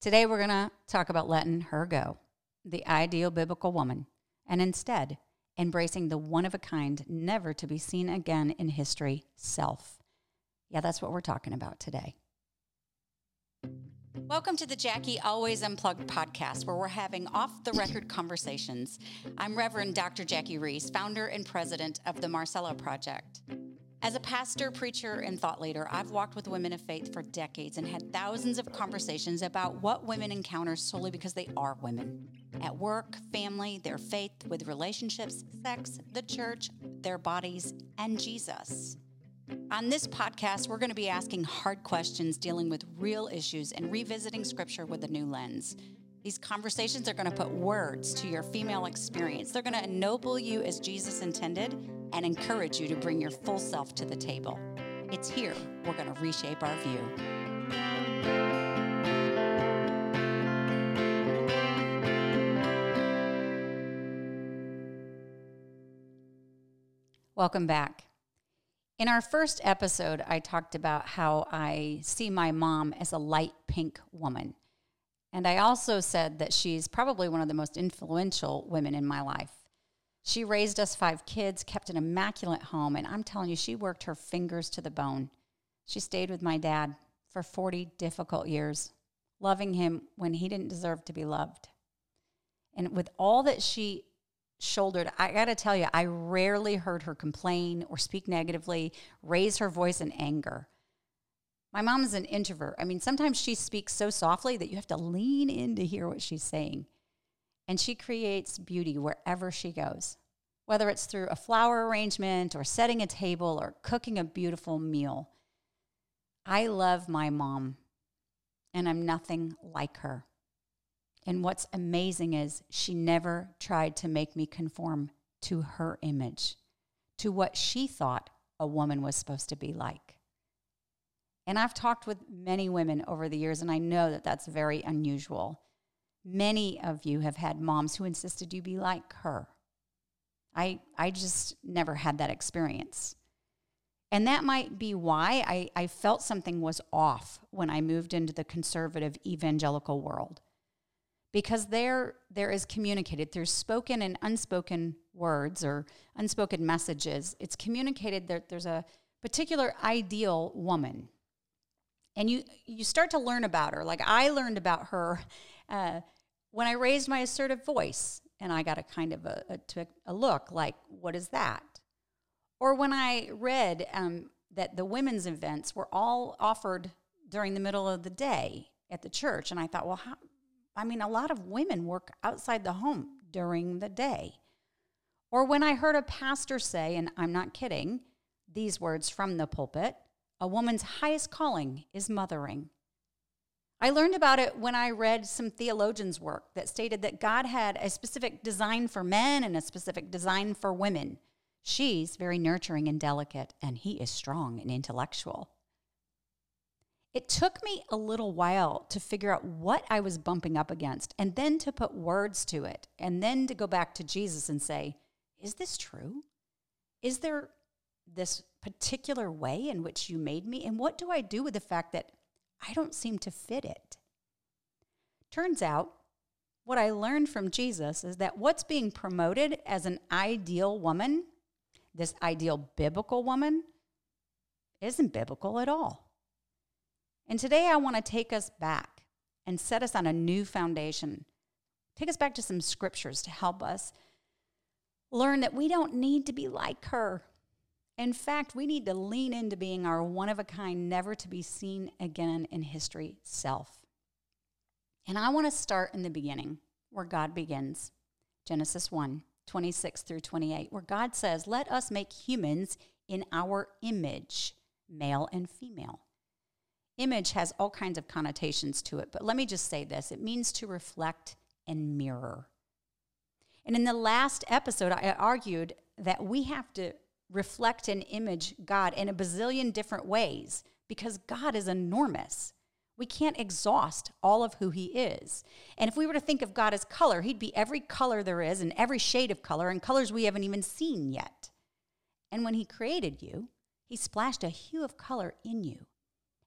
Today, we're going to talk about letting her go, the ideal biblical woman, and instead embracing the one of a kind, never to be seen again in history self. Yeah, that's what we're talking about today. Welcome to the Jackie Always Unplugged podcast, where we're having off the record conversations. I'm Reverend Dr. Jackie Roese, founder and president of the Marcella Project. As a pastor, preacher, and thought leader, I've walked with women of faith for decades and had thousands of conversations about what women encounter solely because they are women. At work, family, their faith, with relationships, sex, the church, their bodies, and Jesus. On this podcast, we're going to be asking hard questions, dealing with real issues, and revisiting scripture with a new lens. These conversations are going to put words to your female experience. They're going to ennoble you as Jesus intended and encourage you to bring your full self to the table. It's here we're going to reshape our view. Welcome back. In our first episode, I talked about how I see my mom as a light pink woman. And I also said that she's probably one of the most influential women in my life. She raised us five kids, kept an immaculate home, and I'm telling you, she worked her fingers to the bone. She stayed with my dad for 40 difficult years, loving him when he didn't deserve to be loved. And with all that she shouldered, I got to tell you, I rarely heard her complain or speak negatively, raise her voice in anger. My mom is an introvert. I mean, sometimes she speaks so softly that you have to lean in to hear what she's saying. And she creates beauty wherever she goes, whether it's through a flower arrangement or setting a table or cooking a beautiful meal. I love my mom, and I'm nothing like her. And what's amazing is she never tried to make me conform to her image, to what she thought a woman was supposed to be like. And I've talked with many women over the years, and I know that that's very unusual. Many of you have had moms who insisted you be like her. I, I just never had that experience. And that might be why I, I felt something was off when I moved into the conservative evangelical world. Because there, there is communicated through spoken and unspoken words or unspoken messages. It's communicated that there's a particular ideal woman and you you start to learn about her. Like I learned about her uh, when I raised my assertive voice, and I got a kind of a, a, a look like, what is that? Or when I read um, that the women's events were all offered during the middle of the day at the church, and I thought, well, how, I mean, a lot of women work outside the home during the day. Or when I heard a pastor say, and I'm not kidding, these words from the pulpit a woman's highest calling is mothering. I learned about it when I read some theologians' work that stated that God had a specific design for men and a specific design for women. She's very nurturing and delicate, and he is strong and intellectual. It took me a little while to figure out what I was bumping up against, and then to put words to it, and then to go back to Jesus and say, Is this true? Is there this particular way in which you made me? And what do I do with the fact that I don't seem to fit it? Turns out, what I learned from Jesus is that what's being promoted as an ideal woman, this ideal biblical woman, isn't biblical at all. And today I want to take us back and set us on a new foundation. Take us back to some scriptures to help us learn that we don't need to be like her. In fact, we need to lean into being our one of a kind, never to be seen again in history self. And I want to start in the beginning where God begins Genesis 1 26 through 28, where God says, Let us make humans in our image, male and female. Image has all kinds of connotations to it, but let me just say this it means to reflect and mirror. And in the last episode, I argued that we have to reflect and image God in a bazillion different ways because God is enormous. We can't exhaust all of who He is. And if we were to think of God as color, He'd be every color there is and every shade of color and colors we haven't even seen yet. And when He created you, He splashed a hue of color in you,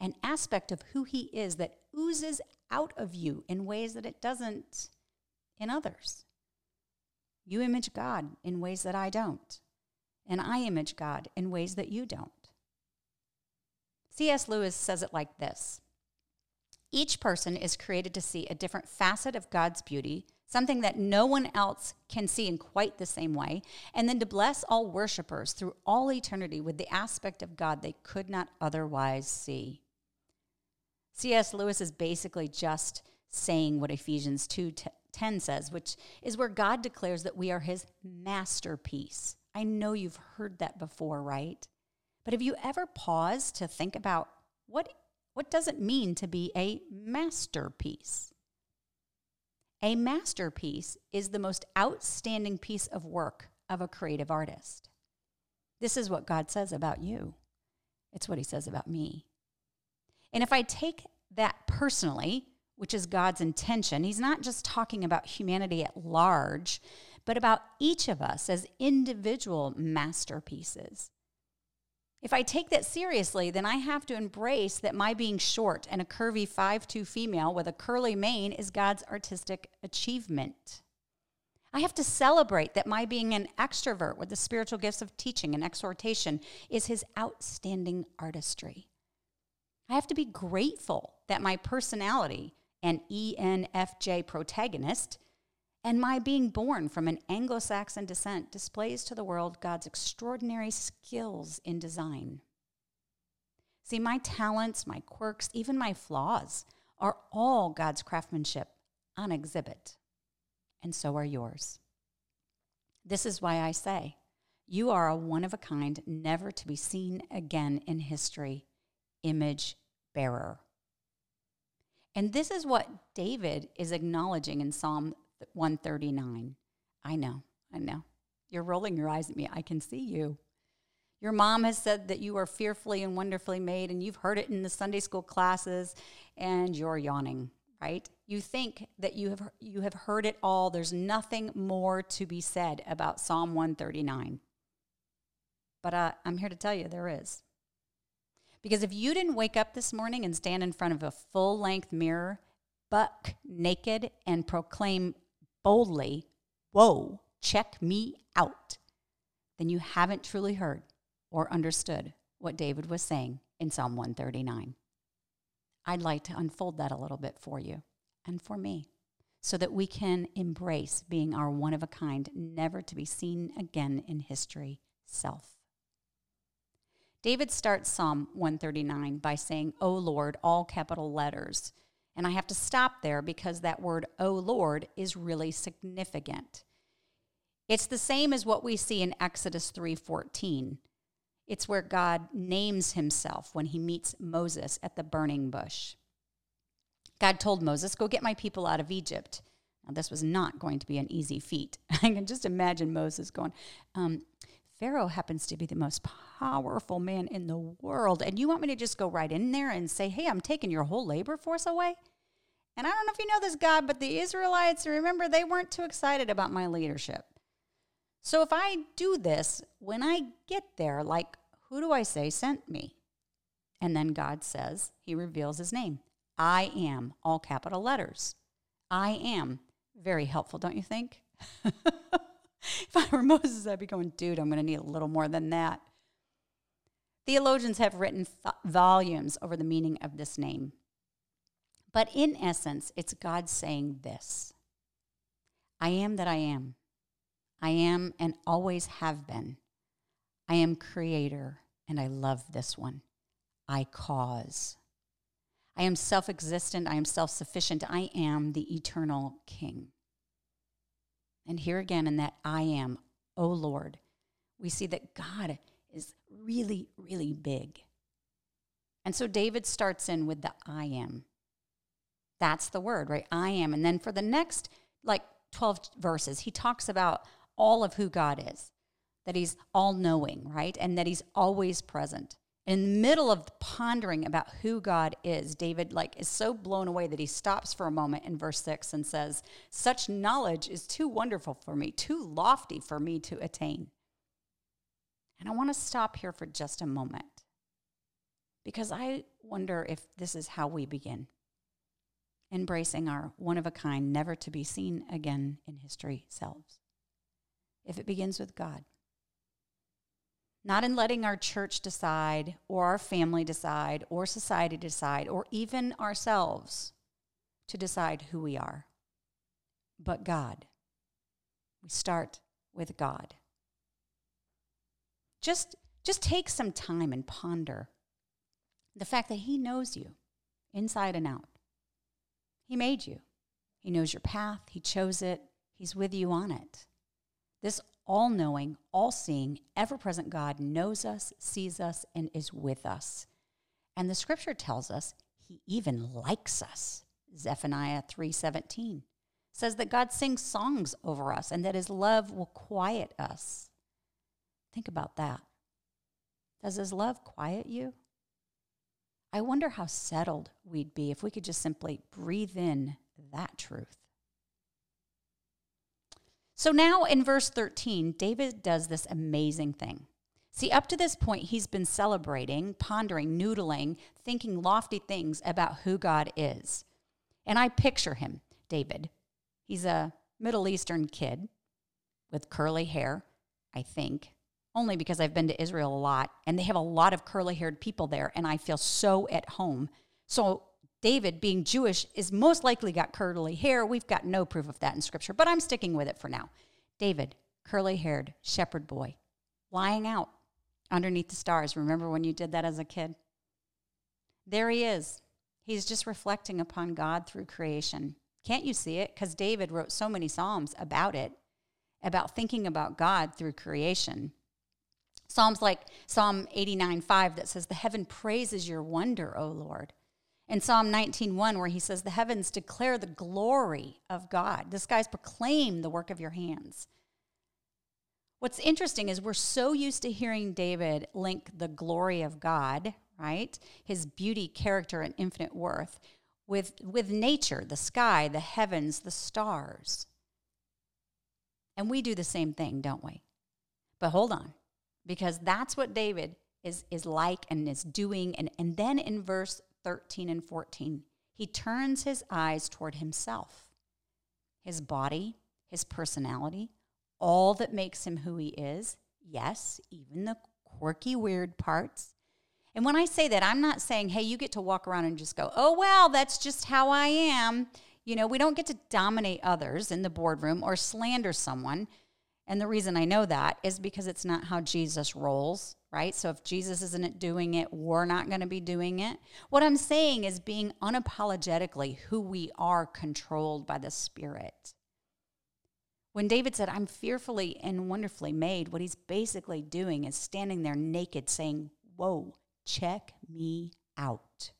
an aspect of who He is that oozes out of you in ways that it doesn't in others. You image God in ways that I don't, and I image God in ways that you don't. C.S. Lewis says it like this Each person is created to see a different facet of God's beauty, something that no one else can see in quite the same way, and then to bless all worshipers through all eternity with the aspect of God they could not otherwise see. C.S. Lewis is basically just saying what Ephesians 2 10 says, which is where God declares that we are his masterpiece. I know you've heard that before, right? But have you ever paused to think about what, what does it mean to be a masterpiece? A masterpiece is the most outstanding piece of work of a creative artist. This is what God says about you. It's what he says about me. And if I take that personally, which is God's intention, he's not just talking about humanity at large, but about each of us as individual masterpieces. If I take that seriously, then I have to embrace that my being short and a curvy five-two female with a curly mane is God's artistic achievement. I have to celebrate that my being an extrovert with the spiritual gifts of teaching and exhortation is his outstanding artistry. I have to be grateful that my personality, an ENFJ protagonist, and my being born from an Anglo Saxon descent displays to the world God's extraordinary skills in design. See, my talents, my quirks, even my flaws are all God's craftsmanship on exhibit, and so are yours. This is why I say, you are a one of a kind, never to be seen again in history image bearer. And this is what David is acknowledging in Psalm 139. I know, I know. You're rolling your eyes at me. I can see you. Your mom has said that you are fearfully and wonderfully made, and you've heard it in the Sunday school classes, and you're yawning, right? You think that you have, you have heard it all. There's nothing more to be said about Psalm 139. But uh, I'm here to tell you there is. Because if you didn't wake up this morning and stand in front of a full length mirror, buck naked, and proclaim boldly, Whoa, check me out, then you haven't truly heard or understood what David was saying in Psalm 139. I'd like to unfold that a little bit for you and for me so that we can embrace being our one of a kind, never to be seen again in history self. David starts Psalm 139 by saying, O Lord, all capital letters. And I have to stop there because that word, O Lord, is really significant. It's the same as what we see in Exodus 3:14. It's where God names himself when he meets Moses at the burning bush. God told Moses, Go get my people out of Egypt. Now, this was not going to be an easy feat. I can just imagine Moses going, um, Pharaoh happens to be the most powerful man in the world. And you want me to just go right in there and say, hey, I'm taking your whole labor force away? And I don't know if you know this, God, but the Israelites, remember, they weren't too excited about my leadership. So if I do this, when I get there, like, who do I say sent me? And then God says, He reveals His name I am, all capital letters. I am. Very helpful, don't you think? if I were Moses, I'd be going, dude, I'm going to need a little more than that. Theologians have written th- volumes over the meaning of this name. But in essence, it's God saying this I am that I am. I am and always have been. I am creator, and I love this one. I cause. I am self existent. I am self sufficient. I am the eternal king. And here again, in that I am, O Lord, we see that God is really, really big. And so David starts in with the I am. That's the word, right? I am. And then for the next like 12 verses, he talks about all of who God is, that he's all knowing, right? And that he's always present in the middle of pondering about who God is, David like is so blown away that he stops for a moment in verse 6 and says, "Such knowledge is too wonderful for me, too lofty for me to attain." And I want to stop here for just a moment. Because I wonder if this is how we begin. Embracing our one of a kind, never to be seen again in history selves. If it begins with God, not in letting our church decide, or our family decide, or society decide, or even ourselves to decide who we are, but God. We start with God. Just, just take some time and ponder the fact that He knows you inside and out. He made you, He knows your path, He chose it, He's with you on it. This all knowing, all seeing, ever present God knows us, sees us, and is with us. And the scripture tells us He even likes us. Zephaniah 3:17 says that God sings songs over us and that his love will quiet us. Think about that. Does his love quiet you? I wonder how settled we'd be if we could just simply breathe in that truth. So now in verse 13, David does this amazing thing. See, up to this point, he's been celebrating, pondering, noodling, thinking lofty things about who God is. And I picture him, David. He's a Middle Eastern kid with curly hair, I think only because I've been to Israel a lot and they have a lot of curly haired people there and I feel so at home. So, David, being Jewish, is most likely got curly hair. We've got no proof of that in scripture, but I'm sticking with it for now. David, curly haired shepherd boy, lying out underneath the stars. Remember when you did that as a kid? There he is. He's just reflecting upon God through creation. Can't you see it? Because David wrote so many Psalms about it, about thinking about God through creation. Psalms like Psalm 89 5 that says, The heaven praises your wonder, O Lord. And Psalm 19 1, where he says, The heavens declare the glory of God. The skies proclaim the work of your hands. What's interesting is we're so used to hearing David link the glory of God, right? His beauty, character, and infinite worth with, with nature, the sky, the heavens, the stars. And we do the same thing, don't we? But hold on because that's what David is, is like and is doing. And, and then in verse 13 and 14, he turns his eyes toward himself, his body, his personality, all that makes him who he is. Yes, even the quirky, weird parts. And when I say that, I'm not saying, hey, you get to walk around and just go, oh, well, that's just how I am. You know, we don't get to dominate others in the boardroom or slander someone. And the reason I know that is because it's not how Jesus rolls, right? So if Jesus isn't doing it, we're not going to be doing it. What I'm saying is being unapologetically who we are controlled by the Spirit. When David said, I'm fearfully and wonderfully made, what he's basically doing is standing there naked saying, Whoa, check me out.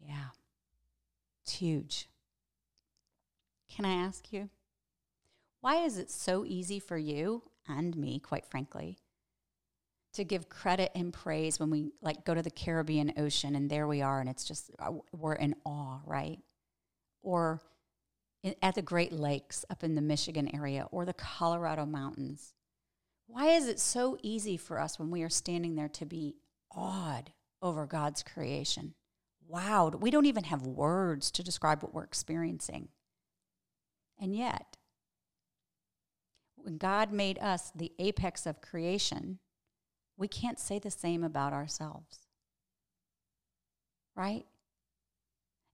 Yeah, it's huge. Can I ask you? Why is it so easy for you and me, quite frankly, to give credit and praise when we like go to the Caribbean Ocean and there we are and it's just uh, we're in awe, right? Or in, at the Great Lakes up in the Michigan area or the Colorado mountains. Why is it so easy for us when we are standing there to be awed over God's creation? Wowed. We don't even have words to describe what we're experiencing. And yet, when God made us the apex of creation, we can't say the same about ourselves. Right?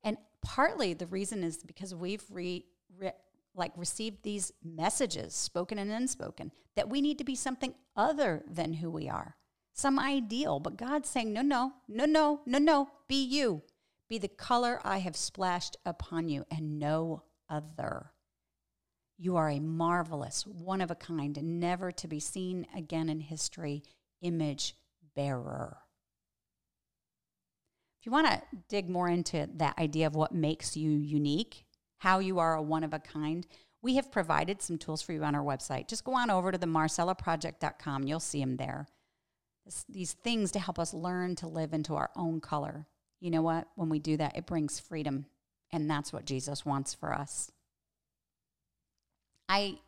And partly the reason is because we've re, re, like received these messages, spoken and unspoken, that we need to be something other than who we are, some ideal. But God's saying, no, no, no, no, no, no, be you. Be the color I have splashed upon you and no other. You are a marvelous, one of a kind, and never to be seen again in history image bearer. If you want to dig more into that idea of what makes you unique, how you are a one of a kind, we have provided some tools for you on our website. Just go on over to the marcellaproject.com. You'll see them there. This, these things to help us learn to live into our own color. You know what? When we do that, it brings freedom. And that's what Jesus wants for us. I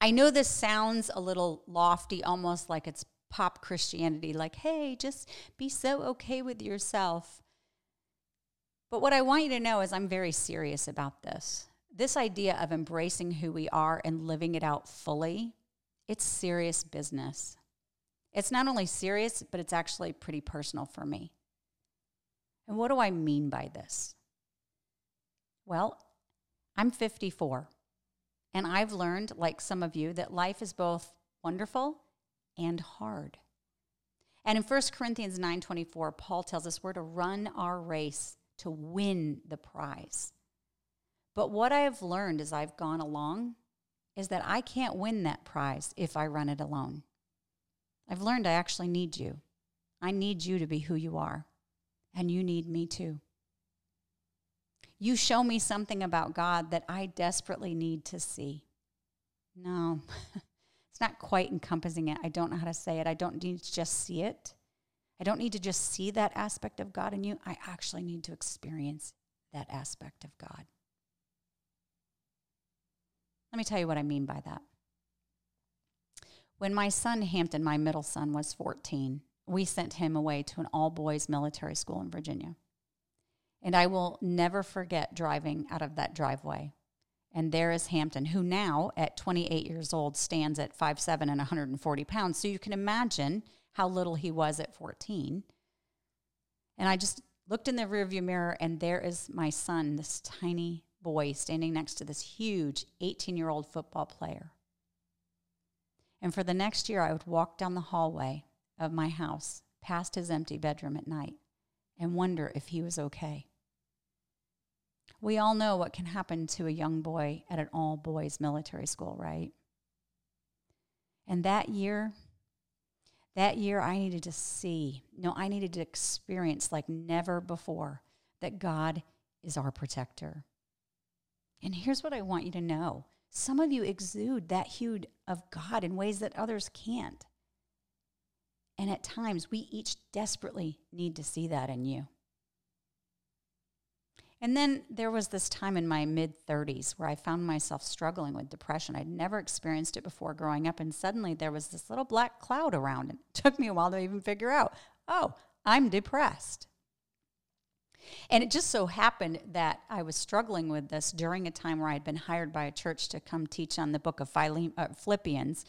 I know this sounds a little lofty, almost like it's pop Christianity, like, hey, just be so okay with yourself. But what I want you to know is I'm very serious about this. This idea of embracing who we are and living it out fully, it's serious business. It's not only serious, but it's actually pretty personal for me. And what do I mean by this? Well, I'm 54, and I've learned, like some of you, that life is both wonderful and hard. And in 1 Corinthians 9:24, Paul tells us we're to run our race to win the prize. But what I have learned as I've gone along is that I can't win that prize if I run it alone. I've learned I actually need you. I need you to be who you are, and you need me too. You show me something about God that I desperately need to see. No, it's not quite encompassing it. I don't know how to say it. I don't need to just see it. I don't need to just see that aspect of God in you. I actually need to experience that aspect of God. Let me tell you what I mean by that. When my son Hampton, my middle son, was 14, we sent him away to an all boys military school in Virginia. And I will never forget driving out of that driveway. And there is Hampton, who now, at 28 years old, stands at 5'7 and 140 pounds. So you can imagine how little he was at 14. And I just looked in the rearview mirror, and there is my son, this tiny boy, standing next to this huge 18 year old football player. And for the next year, I would walk down the hallway of my house past his empty bedroom at night and wonder if he was okay. We all know what can happen to a young boy at an all boys military school, right? And that year, that year, I needed to see, no, I needed to experience like never before that God is our protector. And here's what I want you to know some of you exude that hue of God in ways that others can't. And at times, we each desperately need to see that in you. And then there was this time in my mid 30s where I found myself struggling with depression. I'd never experienced it before growing up, and suddenly there was this little black cloud around it. Took me a while to even figure out, oh, I'm depressed. And it just so happened that I was struggling with this during a time where I had been hired by a church to come teach on the book of uh, Philippians.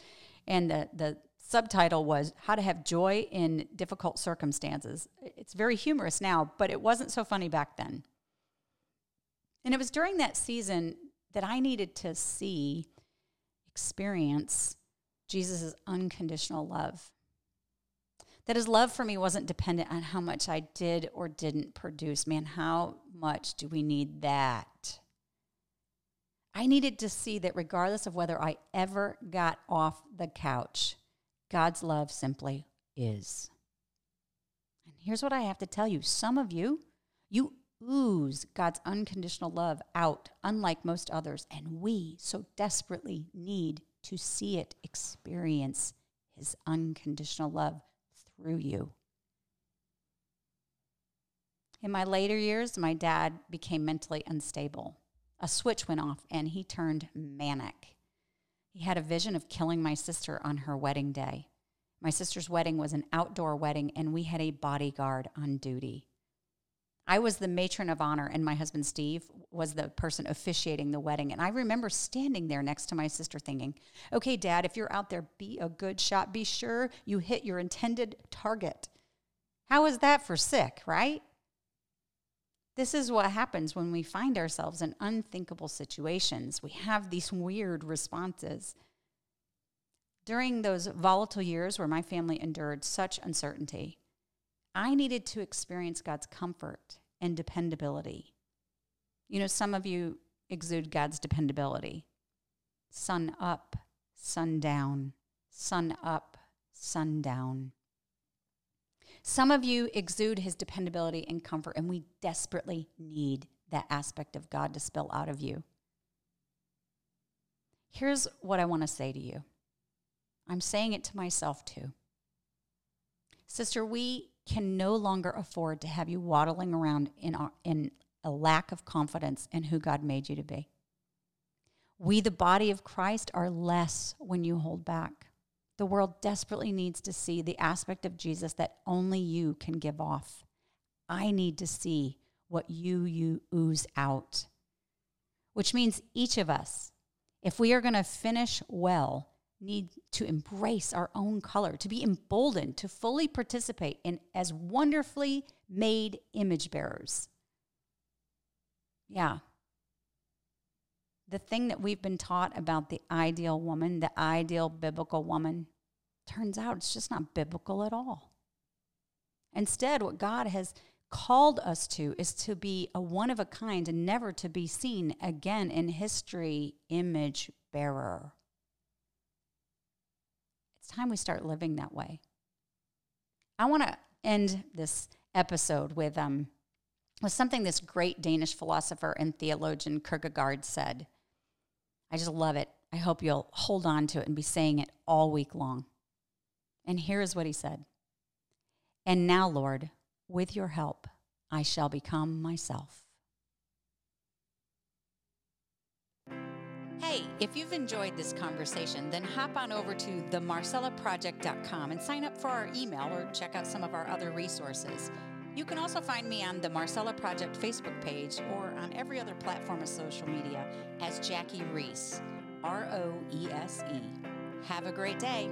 And the, the subtitle was How to Have Joy in Difficult Circumstances. It's very humorous now, but it wasn't so funny back then. And it was during that season that I needed to see, experience Jesus' unconditional love that his love for me wasn't dependent on how much I did or didn't produce. Man, how much do we need that? I needed to see that regardless of whether I ever got off the couch, God's love simply is. And here's what I have to tell you some of you, you ooze God's unconditional love out, unlike most others, and we so desperately need to see it, experience his unconditional love through you. In my later years, my dad became mentally unstable. A switch went off and he turned manic. He had a vision of killing my sister on her wedding day. My sister's wedding was an outdoor wedding, and we had a bodyguard on duty. I was the matron of honor, and my husband Steve was the person officiating the wedding. And I remember standing there next to my sister thinking, okay, dad, if you're out there, be a good shot. Be sure you hit your intended target. How is that for sick, right? This is what happens when we find ourselves in unthinkable situations. We have these weird responses. During those volatile years where my family endured such uncertainty, I needed to experience God's comfort and dependability. You know, some of you exude God's dependability. Sun up, sun down, sun up, sun down. Some of you exude his dependability and comfort, and we desperately need that aspect of God to spill out of you. Here's what I want to say to you I'm saying it to myself too. Sister, we can no longer afford to have you waddling around in, in a lack of confidence in who God made you to be. We, the body of Christ, are less when you hold back. The world desperately needs to see the aspect of Jesus that only you can give off. I need to see what you, you ooze out. Which means each of us, if we are going to finish well, need to embrace our own color, to be emboldened, to fully participate in as wonderfully made image bearers. Yeah. The thing that we've been taught about the ideal woman, the ideal biblical woman, turns out it's just not biblical at all. Instead, what God has called us to is to be a one of a kind and never to be seen again in history image bearer. Time we start living that way. I want to end this episode with um with something this great Danish philosopher and theologian Kierkegaard said. I just love it. I hope you'll hold on to it and be saying it all week long. And here is what he said And now, Lord, with your help, I shall become myself. Hey, if you've enjoyed this conversation, then hop on over to themarcellaproject.com and sign up for our email or check out some of our other resources. You can also find me on the Marcella Project Facebook page or on every other platform of social media as Jackie Roese, R O E S E. Have a great day.